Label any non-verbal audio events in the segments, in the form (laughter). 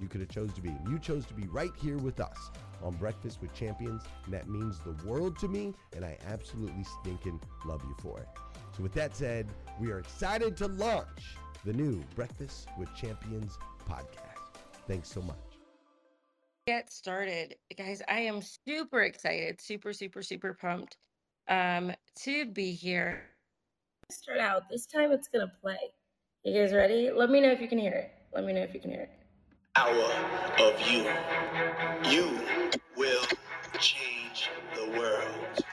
you could have chose to be. You chose to be right here with us on Breakfast with Champions, and that means the world to me, and I absolutely stinking love you for it. So with that said, we are excited to launch the new Breakfast with Champions podcast. Thanks so much. Get started, guys. I am super excited, super, super, super pumped um, to be here. Start out. This time it's gonna play. You guys ready? Let me know if you can hear it. Let me know if you can hear it power of you. You will change the world.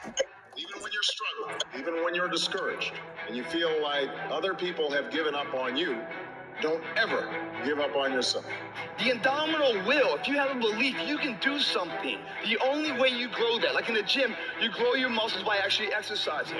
Even when you're struggling, even when you're discouraged, and you feel like other people have given up on you, don't ever give up on yourself. The indomitable will, if you have a belief, you can do something. The only way you grow that, like in the gym, you grow your muscles by actually exercising.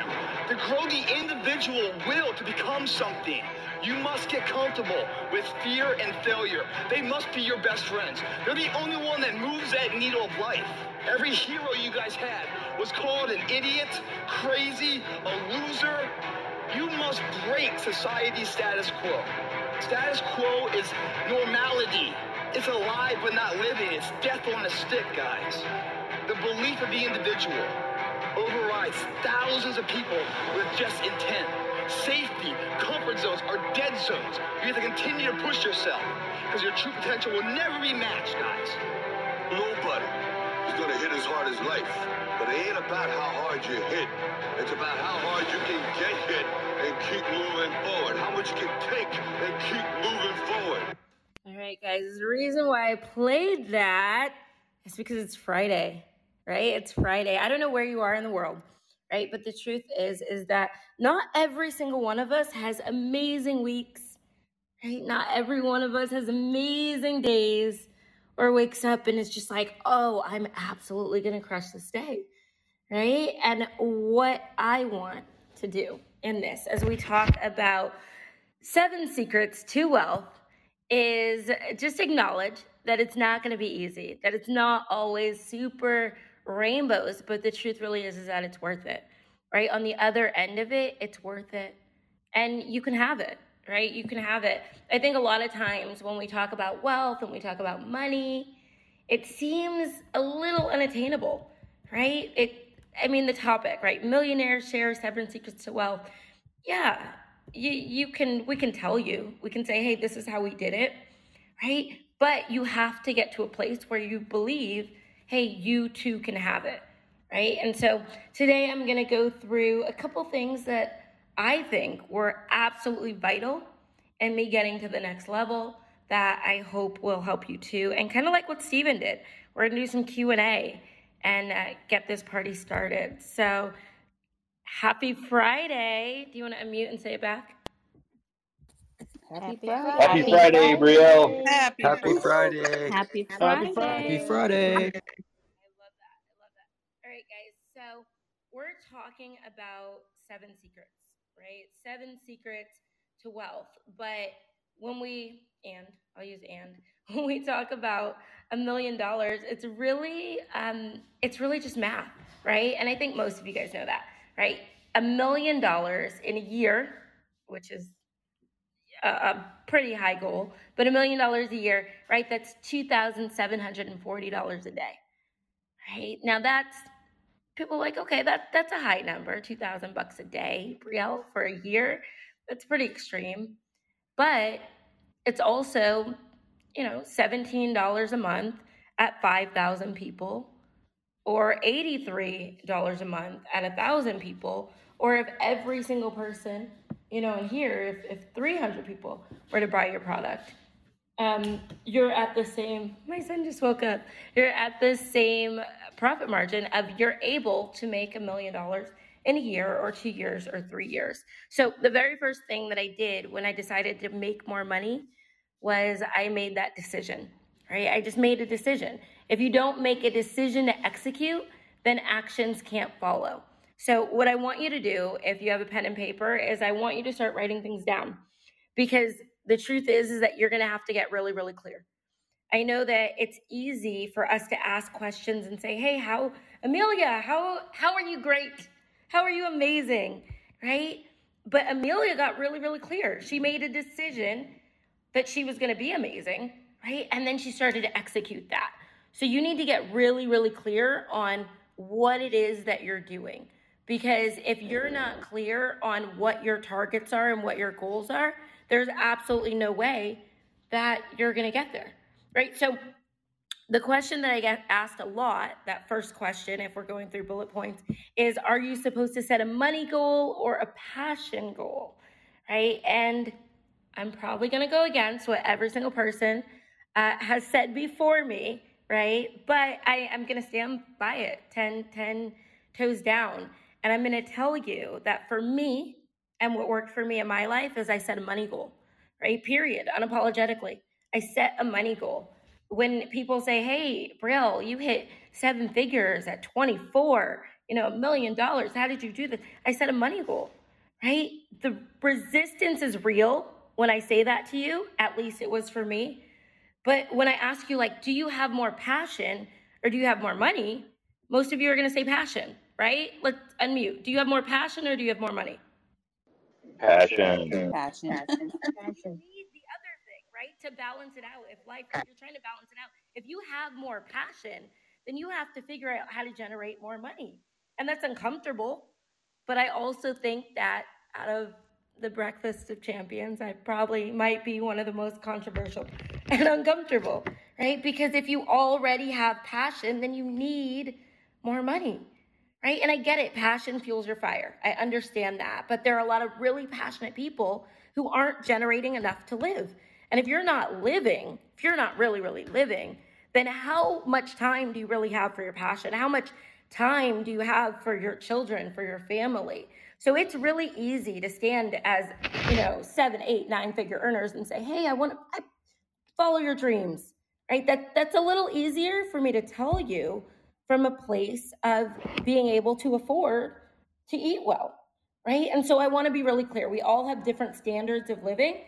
To grow the individual will to become something, you must get comfortable with fear and failure. They must be your best friends. They're the only one that moves that needle of life. Every hero you guys had was called an idiot, crazy, a loser. You must break society's status quo. Status quo is normality. It's alive but not living. It's death on a stick, guys. The belief of the individual overrides thousands of people with just intent. Safety, comfort zones are dead zones. You have to continue to push yourself. because your true potential will never be matched, guys. Nobody is gonna hit as hard as life. But it ain't about how hard you hit. It's about how hard you can get hit and keep moving forward. How much you can take and keep moving forward. All right, guys. The reason why I played that is because it's Friday, right? It's Friday. I don't know where you are in the world, right? But the truth is, is that not every single one of us has amazing weeks, right? Not every one of us has amazing days or wakes up and is just like, oh, I'm absolutely going to crush this day, right? And what I want to do in this, as we talk about seven secrets to wealth, is just acknowledge that it's not going to be easy, that it's not always super rainbows, but the truth really is, is that it's worth it, right? On the other end of it, it's worth it. And you can have it, right? You can have it. I think a lot of times when we talk about wealth and we talk about money, it seems a little unattainable, right? It I mean the topic, right? Millionaires share seven secrets to wealth. Yeah, you you can we can tell you. We can say, "Hey, this is how we did it." Right? But you have to get to a place where you believe, "Hey, you too can have it." Right? And so today I'm going to go through a couple things that I think were absolutely vital in me getting to the next level that I hope will help you too. And kind of like what Steven did, we're gonna do some Q and A and uh, get this party started. So, happy Friday! Do you want to unmute and say it back? Happy Friday. Happy Friday, Brielle. Happy, Happy Friday. Happy Friday. Friday. Happy Friday. I love that. I love that. All right, guys. So we're talking about seven secrets, right? Seven secrets to wealth. But when we and I'll use and (laughs) when we talk about a million dollars, it's really um, it's really just math, right? And I think most of you guys know that, right? A million dollars in a year, which is a, a pretty high goal, but a million dollars a year, right? That's two thousand seven hundred and forty dollars a day, right? Now that's people like, okay, that that's a high number, two thousand bucks a day, Brielle, for a year. That's pretty extreme, but it's also, you know, seventeen dollars a month at five thousand people, or eighty-three dollars a month at a thousand people, or if every single person, you know, in here, if, if 300 people were to buy your product, um, you're at the same, my son just woke up, you're at the same profit margin of you're able to make a million dollars in a year or two years or three years. So the very first thing that I did when I decided to make more money was I made that decision, right? I just made a decision. If you don't make a decision to execute, then actions can't follow. So, what I want you to do, if you have a pen and paper, is I want you to start writing things down because the truth is, is that you're going to have to get really, really clear. I know that it's easy for us to ask questions and say, "Hey, how Amelia, how how are you great? How are you amazing?" Right? But Amelia got really, really clear. She made a decision that she was going to be amazing, right? And then she started to execute that. So you need to get really, really clear on what it is that you're doing. Because if you're not clear on what your targets are and what your goals are, there's absolutely no way that you're going to get there, right? So the question that I get asked a lot, that first question, if we're going through bullet points, is are you supposed to set a money goal or a passion goal, right? And I'm probably going to go against what every single person uh, has said before me, right? But I am going to stand by it 10, 10 toes down. And I'm going to tell you that for me, and what worked for me in my life is I set a money goal, right? Period, unapologetically. I set a money goal. When people say, hey, Brielle, you hit seven figures at 24, you know, a million dollars, how did you do this? I set a money goal, right? The resistance is real when I say that to you, at least it was for me. But when I ask you, like, do you have more passion or do you have more money? Most of you are going to say passion, right? Let's unmute. Do you have more passion or do you have more money? Passion. Passion. Passion. (laughs) need the other thing, right? To balance it out. If life, if you're trying to balance it out, if you have more passion, then you have to figure out how to generate more money. And that's uncomfortable. But I also think that out of the breakfast of champions, I probably might be one of the most controversial (laughs) and uncomfortable, right? Because if you already have passion, then you need more money, right? And I get it, passion fuels your fire. I understand that. But there are a lot of really passionate people who aren't generating enough to live. And if you're not living, if you're not really, really living, then how much time do you really have for your passion? How much time do you have for your children, for your family? So it's really easy to stand as, you know, seven, eight, nine figure earners and say, hey, I want to follow your dreams, right? That, that's a little easier for me to tell you from a place of being able to afford to eat well, right? And so I want to be really clear. We all have different standards of living,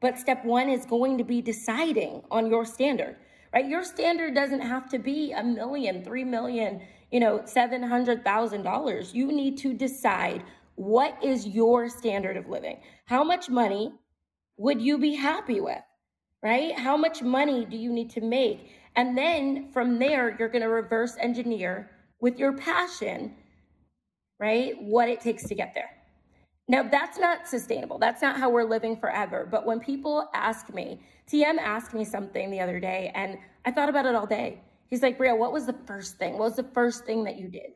but step one is going to be deciding on your standard, right? Your standard doesn't have to be a million, three million, you know, $700,000. You need to decide what is your standard of living? How much money would you be happy with? Right? How much money do you need to make? And then from there, you're going to reverse engineer with your passion, right? What it takes to get there. Now, that's not sustainable. That's not how we're living forever. But when people ask me, TM asked me something the other day, and I thought about it all day. He's like, Bria, what was the first thing? What was the first thing that you did?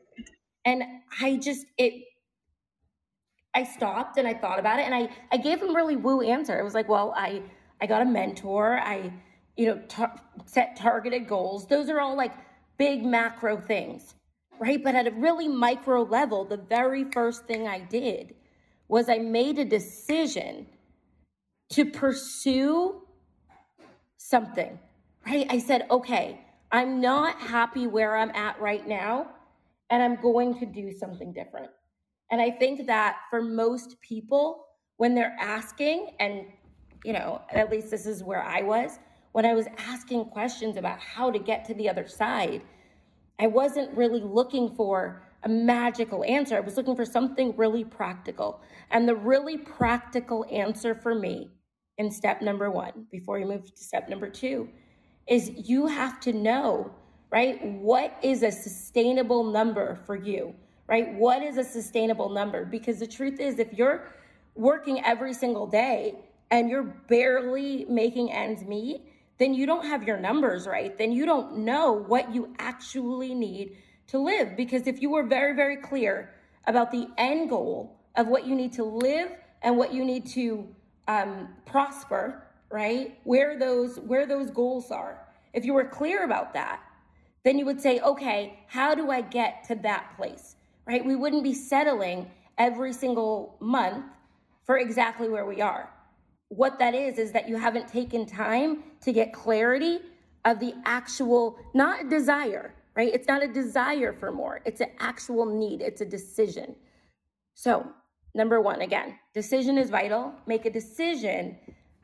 And I just, it, I stopped and I thought about it and I, I gave him really woo answer. It was like, well, I, I got a mentor. I, you know, tar- set targeted goals. Those are all like big macro things, right? But at a really micro level, the very first thing I did was I made a decision to pursue something, right? I said, okay, I'm not happy where I'm at right now, and I'm going to do something different. And I think that for most people, when they're asking, and you know, at least this is where I was, when I was asking questions about how to get to the other side, I wasn't really looking for a magical answer. I was looking for something really practical. And the really practical answer for me in step number one, before you move to step number two, is you have to know, right? What is a sustainable number for you? right? What is a sustainable number? Because the truth is, if you're working every single day and you're barely making ends meet, then you don't have your numbers right. Then you don't know what you actually need to live. Because if you were very, very clear about the end goal of what you need to live and what you need to um, prosper, right? Where those where those goals are. If you were clear about that, then you would say, okay, how do I get to that place? right? We wouldn't be settling every single month for exactly where we are. What that is, is that you haven't taken time to get clarity of the actual, not desire, right? It's not a desire for more, it's an actual need, it's a decision. So, number one, again, decision is vital. Make a decision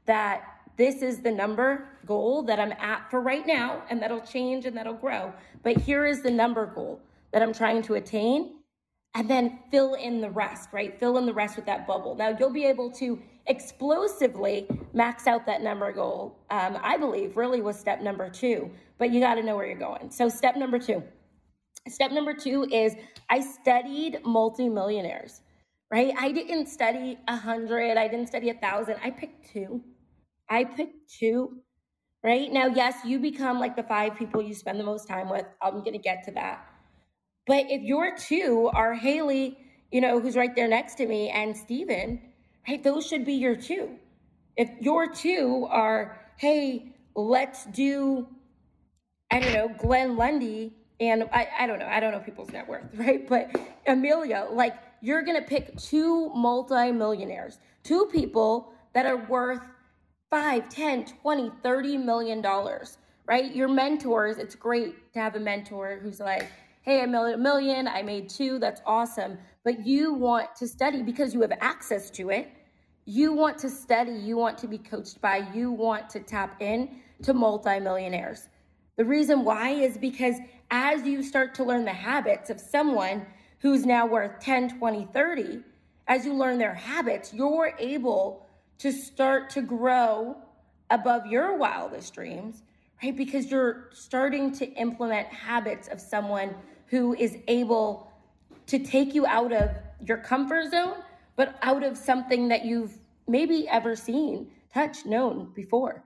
that this is the number goal that I'm at for right now, and that'll change and that'll grow. But here is the number goal that I'm trying to attain and then fill in the rest, right? Fill in the rest with that bubble. Now you'll be able to explosively max out that number goal. Um, I believe really was step number two, but you got to know where you're going. So step number two. Step number two is I studied multimillionaires, right? I didn't study a hundred. I didn't study a thousand. I picked two. I picked two, right? Now, yes, you become like the five people you spend the most time with. I'm going to get to that. But if your two are Haley, you know, who's right there next to me, and Steven, right, those should be your two. If your two are, hey, let's do, I don't know, Glenn Lundy, and I, I don't know, I don't know people's net worth, (laughs) right? But Amelia, like, you're gonna pick two multimillionaires, two people that are worth 5, 10, 20, 30 million dollars, right? Your mentors, it's great to have a mentor who's like, hey, I made a million, I made two, that's awesome. But you want to study because you have access to it. You want to study, you want to be coached by, you want to tap in to multimillionaires. The reason why is because as you start to learn the habits of someone who's now worth 10, 20, 30, as you learn their habits, you're able to start to grow above your wildest dreams, right? Because you're starting to implement habits of someone who is able to take you out of your comfort zone, but out of something that you've maybe ever seen, touched, known before.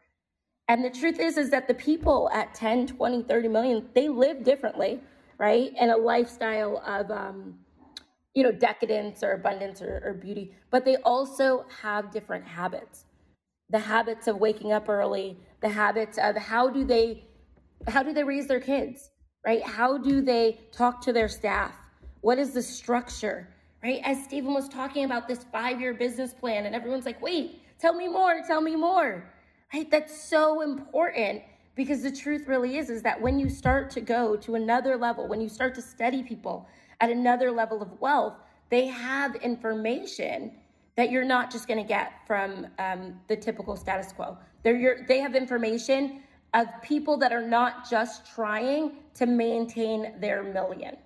And the truth is, is that the people at 10, 20, 30 million, they live differently, right? And a lifestyle of, um, you know, decadence or abundance or, or beauty, but they also have different habits. The habits of waking up early, the habits of how do they, how do they raise their kids, right? How do they talk to their staff? What is the structure, right? As Stephen was talking about this five-year business plan, and everyone's like, wait, tell me more, tell me more, right? That's so important because the truth really is, is that when you start to go to another level, when you start to study people at another level of wealth, they have information that you're not just going to get from um, the typical status quo. They're your, they have information of people that are not just trying to maintain their million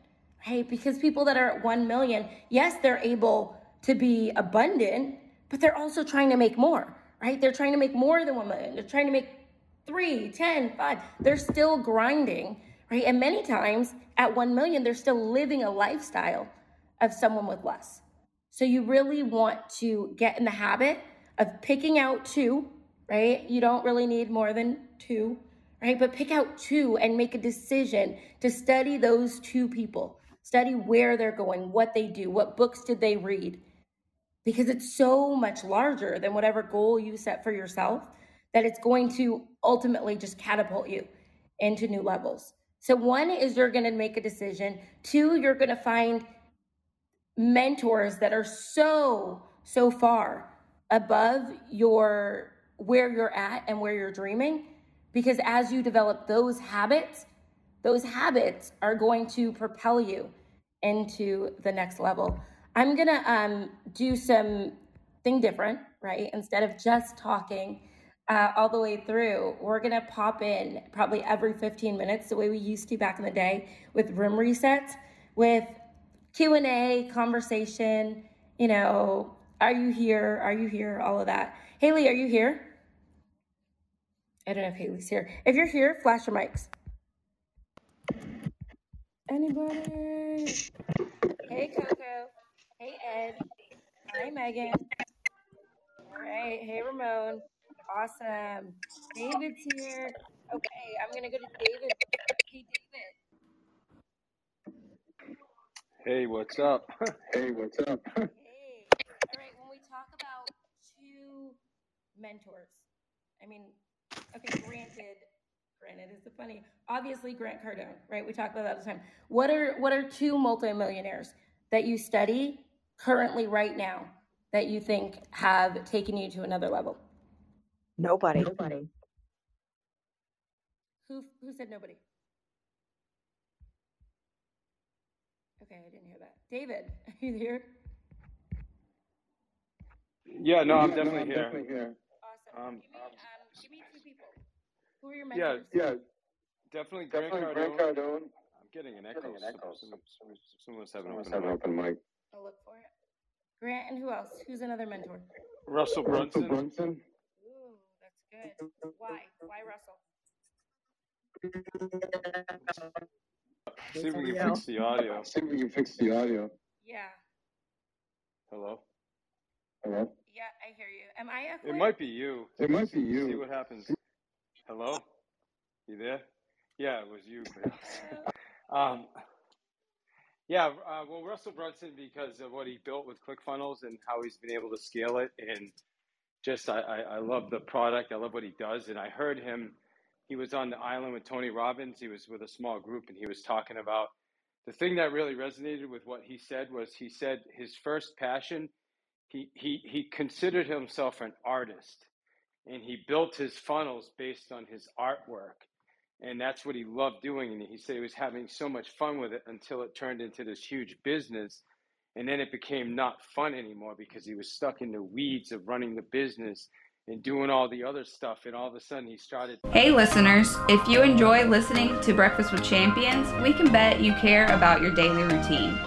right? Because people that are at 1 million, yes, they're able to be abundant, but they're also trying to make more, right? They're trying to make more than 1 million. They're trying to make three, ten, five. They're still grinding, right? And many times at 1 million, they're still living a lifestyle of someone with less. So you really want to get in the habit of picking out two, right? You don't really need more than two, right? But pick out two and make a decision to study those two people Study where they're going, what they do, what books did they read, because it's so much larger than whatever goal you set for yourself that it's going to ultimately just catapult you into new levels. So, one is you're going to make a decision. Two, you're going to find mentors that are so, so far above your where you're at and where you're dreaming. Because as you develop those habits, those habits are going to propel you into the next level. I'm gonna um, do something different, right? Instead of just talking uh, all the way through, we're gonna pop in probably every 15 minutes, the way we used to back in the day with room resets, with Q and A, conversation. You know, are you here? Are you here? All of that. Haley, are you here? I don't know if Haley's here. If you're here, flash your mics. Anybody? Hey, Coco. Hey, Ed. Hi, Megan. All right. Hey, Ramon. Awesome. David's here. Okay, I'm going to go to David. Hey, David. Hey, what's up? (laughs) hey, what's up? (laughs) hey. All right, when we talk about two mentors, I mean, okay, granted, granted is the funny obviously grant cardone right? We talk about that all the time. What are what are two multimillionaires that you study currently right now that you think have taken you to another level? Nobody. Nobody. Who who said nobody? Okay i didn't hear that. David are you here? Yeah no i'm definitely, here. awesome. Um, give, me, um, give me two people who are your mentors? Yeah, yeah, definitely, definitely Grant Cardone. Grant Cardone. I'm getting an echo. Getting an echo. Some, some, someone's having an open, open mic. I'll look for it. Grant and who else? Who's another mentor? Russell Brunson. Russell Brunson. Ooh, that's good. Why? Why Russell? See if we can fix the audio. See if we can fix the audio. Yeah. Hello. Hello. Yeah, I hear you. Am I echoing? It might be you. It might be you. See what happens. Hello? You there? Yeah, it was you. (laughs) um, yeah, uh, well, Russell Brunson, because of what he built with ClickFunnels and how he's been able to scale it, and just I, I, I love the product. I love what he does. And I heard him, he was on the island with Tony Robbins. He was with a small group, and he was talking about the thing that really resonated with what he said was he said his first passion, he, he, he considered himself an artist and he built his funnels based on his artwork. And that's what he loved doing. And he said he was having so much fun with it until it turned into this huge business. And then it became not fun anymore because he was stuck in the weeds of running the business and doing all the other stuff. And all of a sudden he started hey listeners if you enjoy listening to breakfast with champions we can bet you care about your daily routine.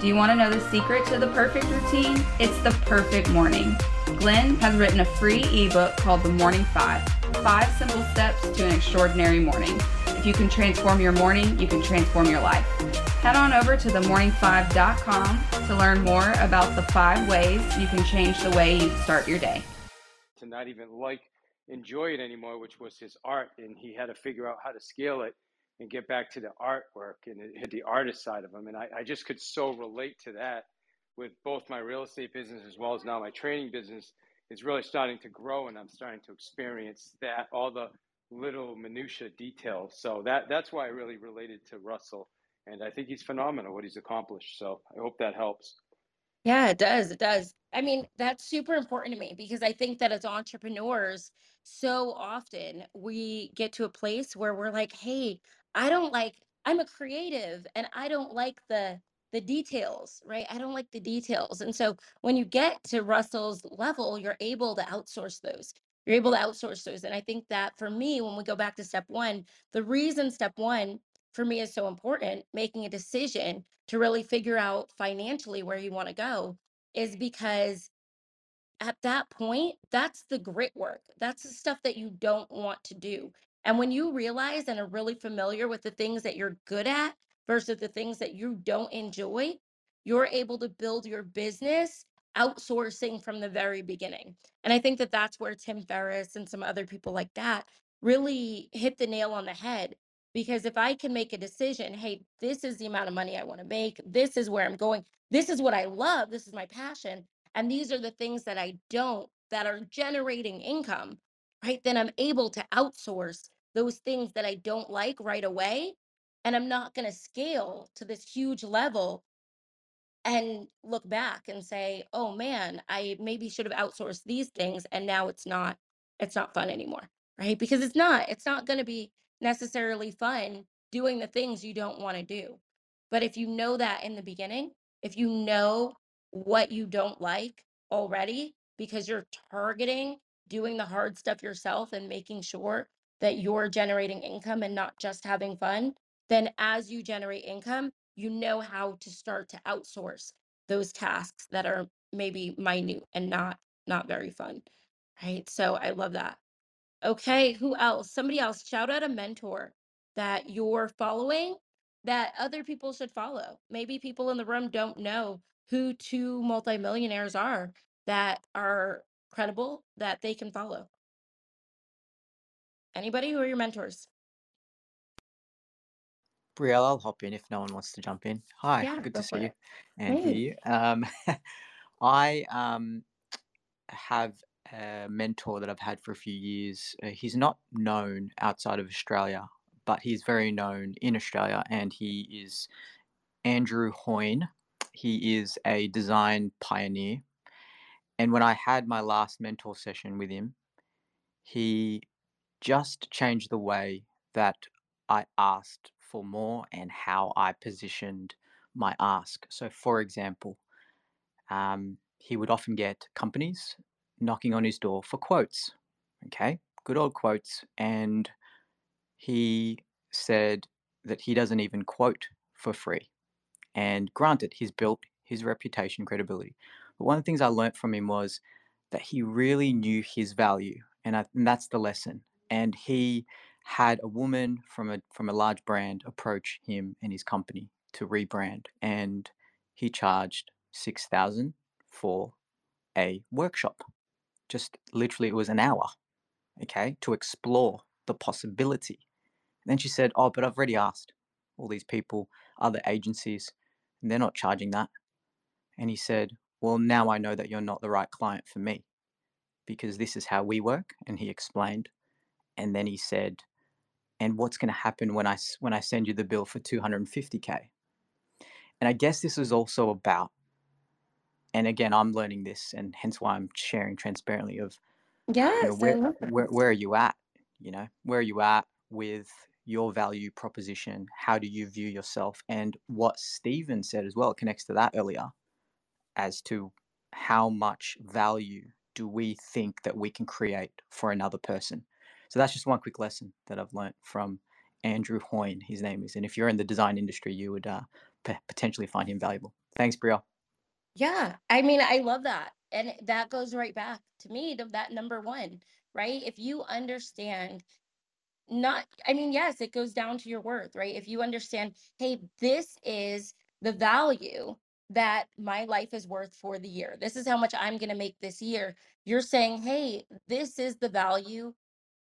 Do you want to know the secret to the perfect routine? It's the perfect morning Glenn has written a free ebook called The Morning Five Five Simple Steps to an Extraordinary Morning. If you can transform your morning, you can transform your life. Head on over to themorning5.com to learn more about the five ways you can change the way you start your day. To not even like enjoy it anymore, which was his art, and he had to figure out how to scale it and get back to the artwork and the artist side of him. And I, I just could so relate to that with both my real estate business as well as now my training business is really starting to grow and I'm starting to experience that all the little minutia details. So that that's why I really related to Russell. And I think he's phenomenal what he's accomplished. So I hope that helps. Yeah, it does. It does. I mean, that's super important to me because I think that as entrepreneurs, so often we get to a place where we're like, hey, I don't like, I'm a creative and I don't like the the details, right? I don't like the details. And so when you get to Russell's level, you're able to outsource those. You're able to outsource those. And I think that for me, when we go back to step one, the reason step one for me is so important, making a decision to really figure out financially where you want to go, is because at that point, that's the grit work. That's the stuff that you don't want to do. And when you realize and are really familiar with the things that you're good at versus the things that you don't enjoy, you're able to build your business outsourcing from the very beginning. And I think that that's where Tim Ferriss and some other people like that really hit the nail on the head. Because if I can make a decision, hey, this is the amount of money I want to make, this is where I'm going, this is what I love, this is my passion, and these are the things that I don't that are generating income, right? Then I'm able to outsource those things that I don't like right away. And I'm not going to scale to this huge level and look back and say, "Oh man, I maybe should have outsourced these things and now it's not it's not fun anymore." Right? Because it's not. It's not going to be necessarily fun doing the things you don't want to do. But if you know that in the beginning, if you know what you don't like already because you're targeting doing the hard stuff yourself and making sure that you're generating income and not just having fun, then as you generate income, you know how to start to outsource those tasks that are maybe minute and not not very fun right? So i love that. Okay who else? Somebody else shout out a mentor that you're following that other people should follow. Maybe people in the room don't know who two multimillionaires are that are credible that they can follow. Anybody who are your mentors Brielle, I'll hop in if no one wants to jump in. Hi, yeah good to see you it and hear you. Um, (laughs) I um, have a mentor that I've had for a few years. Uh, he's not known outside of Australia, but he's very known in Australia, and he is Andrew Hoyne. He is a design pioneer. And when I had my last mentor session with him, he just changed the way that I asked for more and how I positioned my ask. So, for example, um, he would often get companies knocking on his door for quotes. Okay, good old quotes. And he said that he doesn't even quote for free. And granted, he's built his reputation, credibility. But one of the things I learned from him was that he really knew his value, and, I, and that's the lesson. And he had a woman from a from a large brand approach him and his company to rebrand, and he charged six thousand for a workshop. Just literally, it was an hour, okay, to explore the possibility. And then she said, "Oh, but I've already asked all these people, other agencies, and they're not charging that." And he said, "Well, now I know that you're not the right client for me because this is how we work." And he explained, and then he said, "And what's going to happen when I when I send you the bill for 250k?" And I guess this is also about and again i'm learning this and hence why i'm sharing transparently of you know where where, where are you at you know? Where are you at with your value proposition? How do you view yourself? And what stephen said as well connects to that earlier as to how much value do we think that we can create for another person so that's just one quick lesson that i've learned from andrew hoyne his name is and if you're in the design industry you would uh, p- potentially find him valuable thanks brielle Yeah, I mean, I love that. And that goes right back to me to that number one, right? If you understand, not, I mean, yes, it goes down to your worth, right? If you understand, hey, this is the value that my life is worth for the year. This is how much I'm going to make this year. You're saying, hey, this is the value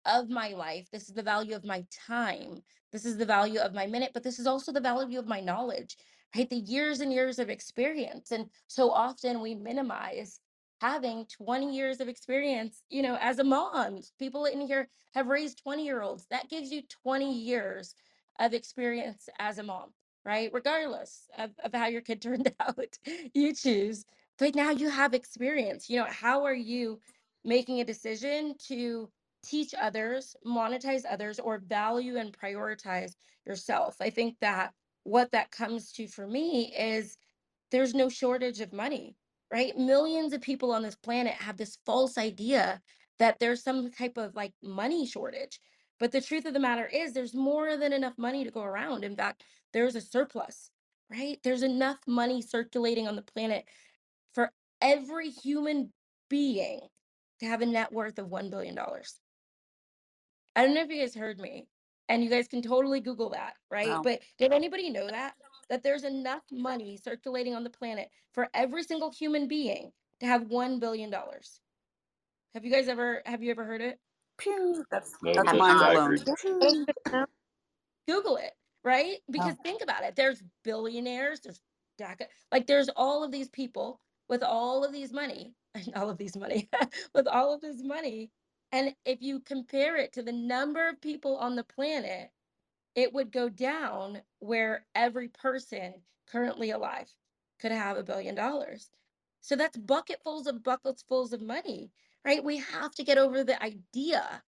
of my life. This is the value of my time. This is the value of my minute, but this is also the value of my knowledge, right? The years and years of experience. And so often we minimize having 20 years of experience, you know, as a mom. People in here have raised 20 year olds. That gives you 20 years of experience as a mom, right? Regardless of, of how your kid (laughs) turned out, you choose. But now you have experience. You know, how are you making a decision to teach others, monetize others, or value and prioritize yourself? I think that what that comes to for me is there's no shortage of money right? Millions of people on this planet have this false idea that there's some type of like money shortage. But the truth of the matter is, there's more than enough money to go around. In fact, there's a surplus, right? There's enough money circulating on the planet for every human being to have a net worth of $1 billion. I don't know if you guys heard me, and you guys can totally Google that, right? Wow. But did anybody know that? that there's enough money circulating on the planet for every single human being to have $1 billion. Have you guys ever, have you ever heard it? Pew. That's No, that's mind blown. Google it, right? Oh. Because Oh. think about it. There's billionaires, there's DACA, like there's all of these people with all of these money, (laughs) and all of these money, (laughs) with all of this money. And if you compare it to the number of people on the planet, it would go down where every person currently alive could have a billion dollars. So that's bucketfuls of buckets fulls of money, right? We have to get over the idea.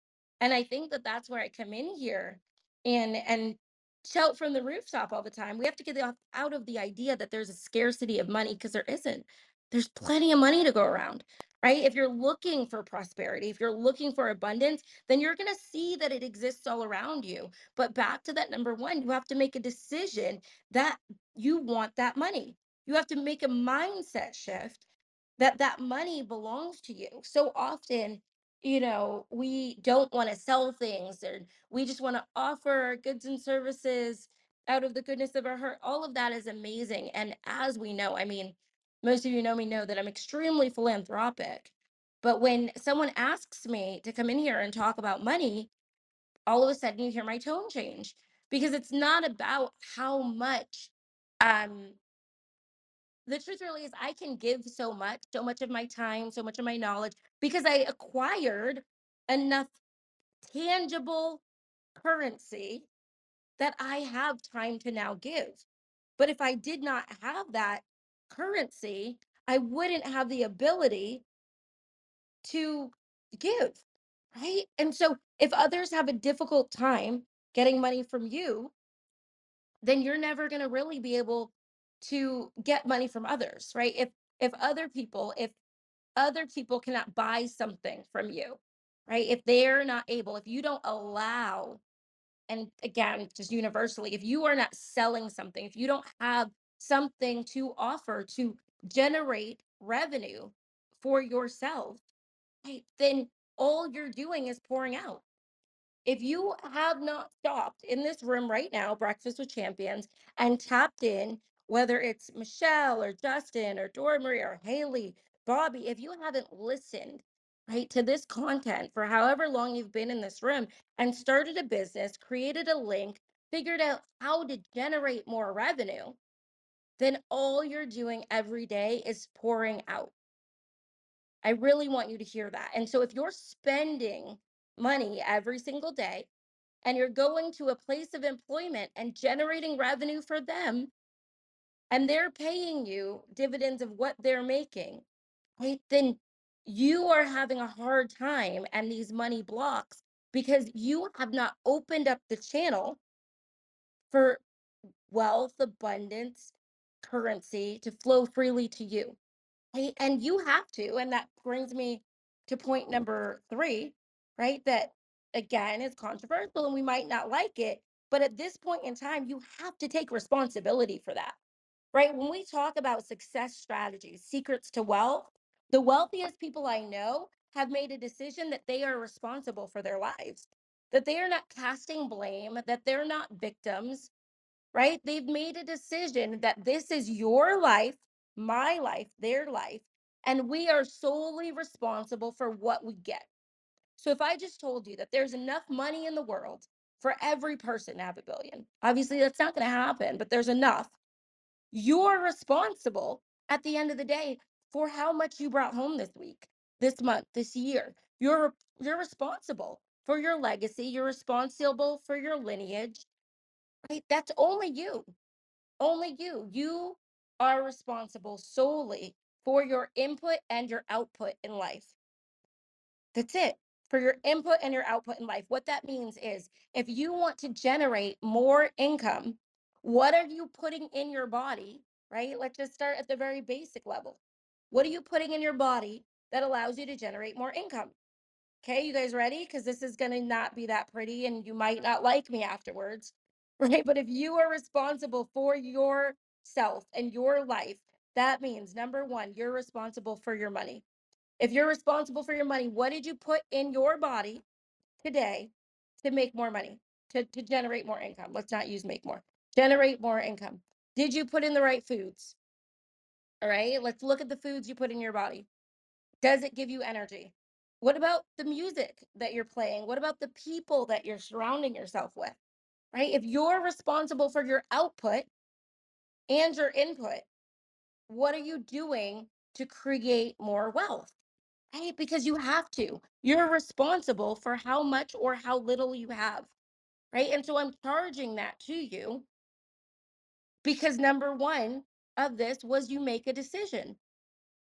And I think that that's where I come in here and and shout from the rooftop all the time. We have to get out of the idea that there's a scarcity of money because there isn't. There's plenty of money to go around, right? If you're looking for prosperity, if you're looking for abundance, then you're going to see that it exists all around you. But back to that number one, you have to make a decision that you want that money. You have to make a mindset shift that that money belongs to you. So often, you know, we don't want to sell things or we just want to offer our goods and services out of the goodness of our heart. All of that is amazing. And as we know, I mean, most of you know me know that I'm extremely philanthropic. But when someone asks me to come in here and talk about money, all of a sudden you hear my tone change because it's not about how much um the truth really is I can give so much, so much of my time, so much of my knowledge because I acquired enough tangible currency that I have time to now give. But if I did not have that currency, I wouldn't have the ability to give, right? And so if others have a difficult time getting money from you, then you're never going to really be able to get money from others, right? If if other people, if other people cannot buy something from you, right? If they're not able, if you don't allow, and again, just universally, if you are not selling something, if you don't have something to offer to generate revenue for yourself, right, then all you're doing is pouring out. If you have not stopped in this room right now, Breakfast with Champions, and tapped in, whether it's Michelle or Justin or Dora Marie or Haley, Bobby, if you haven't listened, right, to this content for however long you've been in this room and started a business, created a link, figured out how to generate more revenue, then all you're doing every day is pouring out. I really want you to hear that. And so if you're spending money every single day and you're going to a place of employment and generating revenue for them and they're paying you dividends of what they're making, right? Then you are having a hard time and these money blocks because you have not opened up the channel for wealth, abundance, currency to flow freely to you. And you have to. And that brings me to point number three, right? That again is controversial and we might not like it. But at this point in time, you have to take responsibility for that, right? When we talk about success strategies, secrets to wealth, the wealthiest people I know have made a decision that they are responsible for their lives, that they are not casting blame, that they're not victims, right? They've made a decision that this is your life my life, their life, and we are solely responsible for what we get. So if I just told you that there's enough money in the world for every person to have a billion, obviously that's not going to happen, but there's enough. You're responsible at the end of the day for how much you brought home this week, this month, this year. You're you're responsible for your legacy, you're responsible for your lineage. Right? That's only you. Only you. You are responsible solely for your input and your output in life. That's it. For your input and your output in life. What that means is if you want to generate more income, what are you putting in your body? Right? Let's just start at the very basic level. What are you putting in your body that allows you to generate more income? Okay, you guys ready? Because this is going to not be that pretty and you might not like me afterwards. Right? But if you are responsible for yourself and your life, that means number one, you're responsible for your money. If you're responsible for your money, what did you put in your body today to make more money, to, to generate more income? Let's not use make more, generate more income. Did you put in the right foods? All right, let's look at the foods you put in your body. Does it give you energy? What about the music that you're playing? What about the people that you're surrounding yourself with? Right? If you're responsible for your output and your input, what are you doing to create more wealth? Right? Because you have to. You're responsible for how much or how little you have. Right? And so I'm charging that to you because number one of this was you make a decision.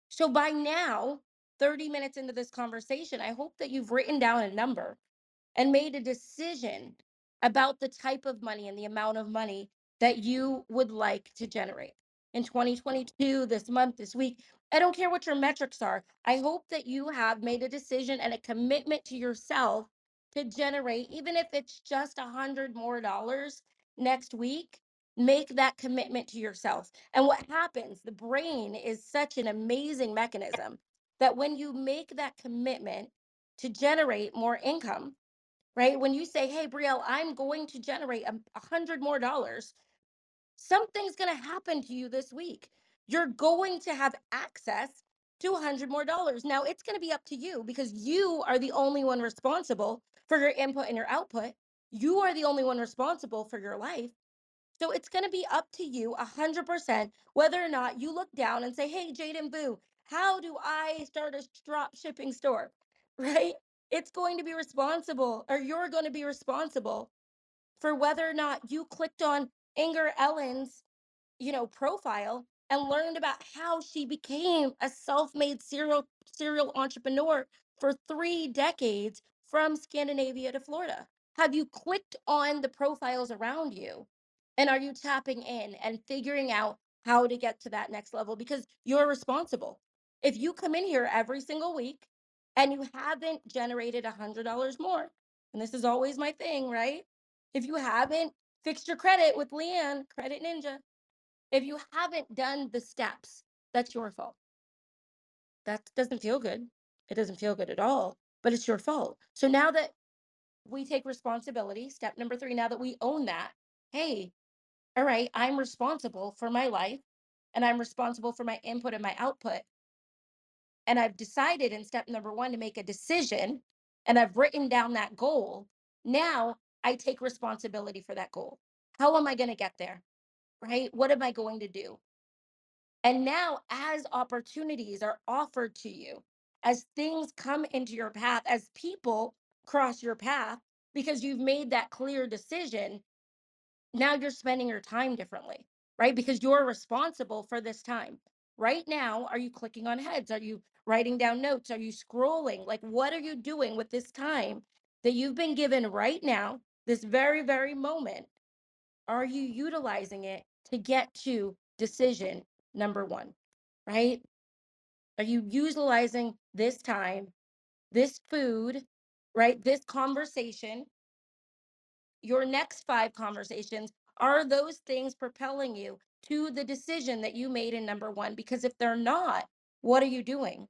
So by now, 30 minutes into this conversation, I hope that you've written down a number and made a decision about the type of money and the amount of money that you would like to generate in 2022, this month, this week. I don't care what your metrics are. I hope that you have made a decision and a commitment to yourself to generate, even if it's just a hundred more dollars next week, make that commitment to yourself. And what happens, the brain is such an amazing mechanism that when you make that commitment to generate more income, right? When you say, hey, Brielle, I'm going to generate a hundred more dollars, something's going to happen to you this week. You're going to have access to a hundred more dollars. Now it's going to be up to you because you are the only one responsible for your input and your output. You are the only one responsible for your life. So it's going to be up to you a hundred percent whether or not you look down and say, Hey, Jaden Boo, how do I start a drop shipping store? (laughs) Right? It's going to be responsible, or you're going to be responsible for whether or not you clicked on Inger Ellen's, you know, profile and learned about how she became a self-made serial serial entrepreneur for three decades from Scandinavia to Florida. Have you clicked on the profiles around you? And are you tapping in and figuring out how to get to that next level? Because you're responsible. If you come in here every single week and you haven't generated a hundred dollars more, and this is always my thing, right? If you haven't fixed your credit with Leanne, Credit Ninja, if you haven't done the steps, that's your fault. That doesn't feel good. It doesn't feel good at all, but it's your fault. So now that we take responsibility, step number three, now that we own that, hey, all right, I'm responsible for my life and I'm responsible for my input and my output. And I've decided in step number one to make a decision and I've written down that goal. Now I take responsibility for that goal. How am I going to get there? Right? What am I going to do? And now, as opportunities are offered to you, as things come into your path, as people cross your path, because you've made that clear decision, now you're spending your time differently, right? Because you're responsible for this time. Right now, are you clicking on heads? Are you writing down notes? Are you scrolling? Like, what are you doing with this time that you've been given right now, this very, very moment? Are you utilizing it to get to decision number one, right? Are you utilizing this time, this food, right? This conversation, your next five conversations, are those things propelling you to the decision that you made in number one? Because if they're not, what are you doing?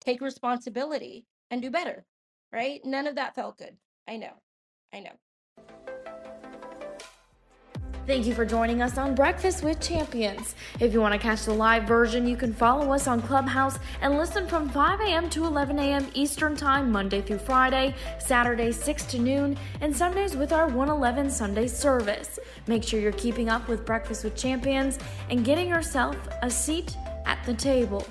Take responsibility and do better, right? None of that felt good. I know. I know. Thank you for joining us on Breakfast with Champions. If you want to catch the live version, you can follow us on Clubhouse and listen from 5 a.m. to 11 a.m. Eastern Time, Monday through Friday, Saturday 6 to noon, and Sundays with our 111 Sunday service. Make sure you're keeping up with Breakfast with Champions and getting yourself a seat at the table.